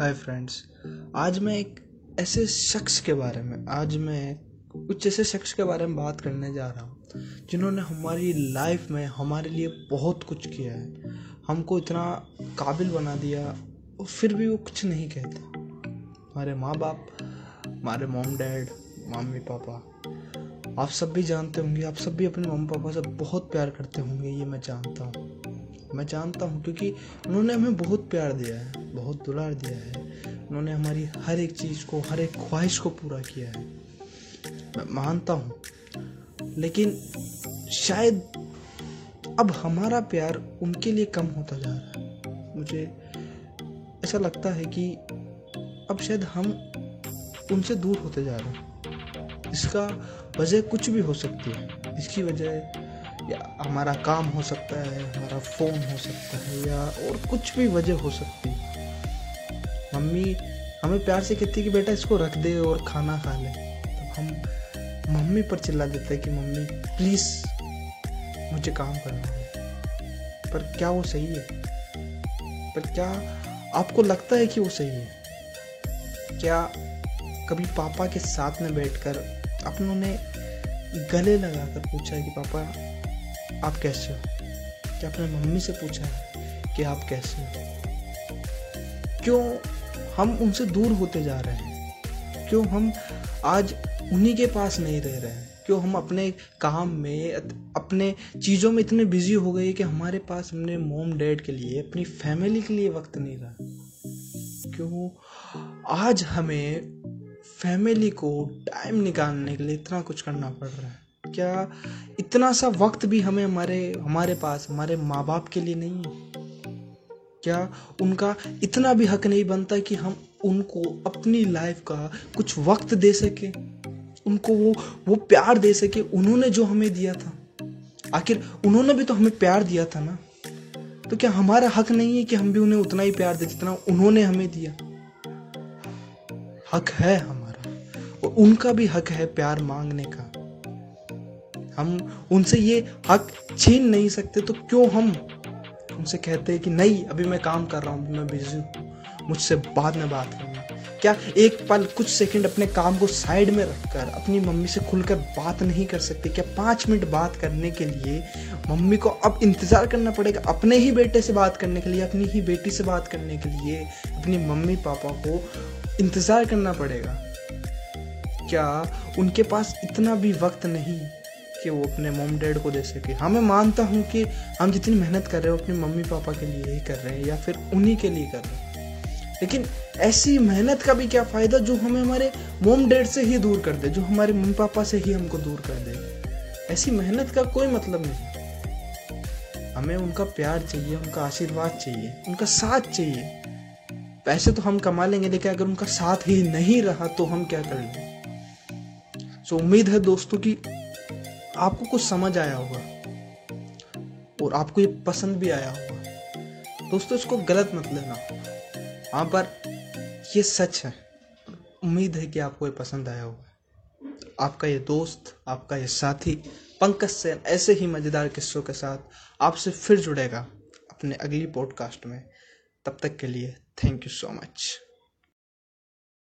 Hi friends आज मैं एक ऐसे शख्स के बारे में, आज मैं कुछ ऐसे शख्स के बारे में बात करने जा रहा हूँ, जिन्होंने हमारी लाइफ में हमारे लिए बहुत कुछ किया है। हमको इतना काबिल बना दिया, और फिर भी वो कुछ नहीं कहते। हमारे माँ बाप हमारे मोम डैड मम्मी, पापा, आप सब भी जानते होंगे, आप सब भी अपने मम्मी पापा से बहुत प्यार करते होंगे, ये मैं जानता हूँ। मैं जानता हूँ, क्योंकि उन्होंने हमें बहुत प्यार दिया है, बहुत दुलार दिया है। उन्होंने हमारी हर एक चीज़ को, हर एक ख्वाहिश को पूरा किया है। मैं मानता हूँ, लेकिन शायद अब हमारा प्यार उनके लिए कम होता जा रहा है। मुझे ऐसा लगता है कि अब शायद हम उनसे दूर होते जा रहे हैं। इसका वजह कुछ भी हो सकती है। इसकी वजह या हमारा काम हो सकता है, हमारा फ़ोन हो सकता है, या और कुछ भी वजह हो सकती है। मम्मी, हमें प्यार से कहती है कि बेटा इसको रख दे और खाना खा ले। तो हम मम्मी पर चिल्ला देते हैं कि, मम्मी प्लीज़ मुझे काम करना है। पर क्या वो सही है? पर क्या आपको लगता है कि वो सही है? क्या कभी पापा के साथ में बैठकर अपनों ने गले लगाकर पूछा कि, पापा आप कैसे हो? क्या आपने मम्मी से पूछा है कि आप कैसे हो? क्यों हम उनसे दूर होते जा रहे हैं? क्यों हम आज उन्हीं के पास नहीं रह रहे हैं? क्यों हम अपने काम में, अपने चीज़ों में इतने बिज़ी हो गए कि हमारे पास अपने मोम डैड के लिए, अपनी फैमिली के लिए वक्त नहीं रहा? क्यों आज हमें फैमिली को टाइम निकालने के लिए इतना कुछ करना पड़ रहा है? क्या इतना सा वक्त भी हमें हमारे हमारे पास, हमारे माँ बाप के लिए नहीं? है क्या उनका इतना भी हक नहीं बनता कि हम उनको अपनी लाइफ का कुछ वक्त दे सके? उनको वो वो प्यार दे सके, उन्होंने जो हमें दिया था। आखिर उन्होंने भी तो हमें प्यार दिया था ना? तो क्या हमारा हक नहीं है कि हम भी उन्हें उतना ही प्यार दे जितना उन्होंने हमें दिया? हक है हमारा, और उनका भी हक है प्यार मांगने का। हम उनसे ये हक छीन नहीं सकते तो क्यों हम उनसे कहते हैं कि नहीं, अभी मैं काम कर रहा हूँ मैं बिज़ी हूँ, मुझसे बाद में बात करना। क्या एक पल कुछ सेकंड अपने काम को साइड में रखकर, अपनी मम्मी से खुलकर बात नहीं कर सकते? क्या पाँच मिनट बात करने के लिए मम्मी को अब इंतज़ार करना पड़ेगा अपने ही बेटे से बात करने के लिए, अपनी ही बेटी से बात करने के लिए? अपनी मम्मी पापा को इंतज़ार करना पड़ेगा। क्या उनके पास इतना भी वक्त नहीं? कि वो अपने मोम डैड को दे सके। हाँ मैं मानता हूँ कि हम जितनी मेहनत कर रहे हो अपने मम्मी पापा के लिए ही कर रहे हैं या फिर उन्हीं के लिए कर रहे हैं। लेकिन ऐसी मेहनत का भी क्या फ़ायदा जो हमें हमारे मोम डैड से ही दूर कर दे, जो हमारे मम्मी पापा से ही हमको दूर कर दे? ऐसी मेहनत का कोई मतलब नहीं हमें उनका प्यार चाहिए, उनका आशीर्वाद चाहिए, उनका साथ चाहिए। पैसे तो हम कमा लेंगे, लेकिन अगर उनका साथ ही नहीं रहा तो हम क्या कर लेंगे सो उम्मीद है दोस्तों की आपको कुछ समझ आया होगा और आपको ये पसंद भी आया होगा। दोस्तों, इसको गलत मत लेना। हाँ पर ये सच है। उम्मीद है कि आपको ये पसंद आया होगा। आपका ये दोस्त, आपका ये साथी, पंकज सेन, ऐसे ही मज़ेदार किस्सों के साथ आपसे फिर जुड़ेगा अपने अगली पॉडकास्ट में। तब तक के लिए थैंक यू सो मच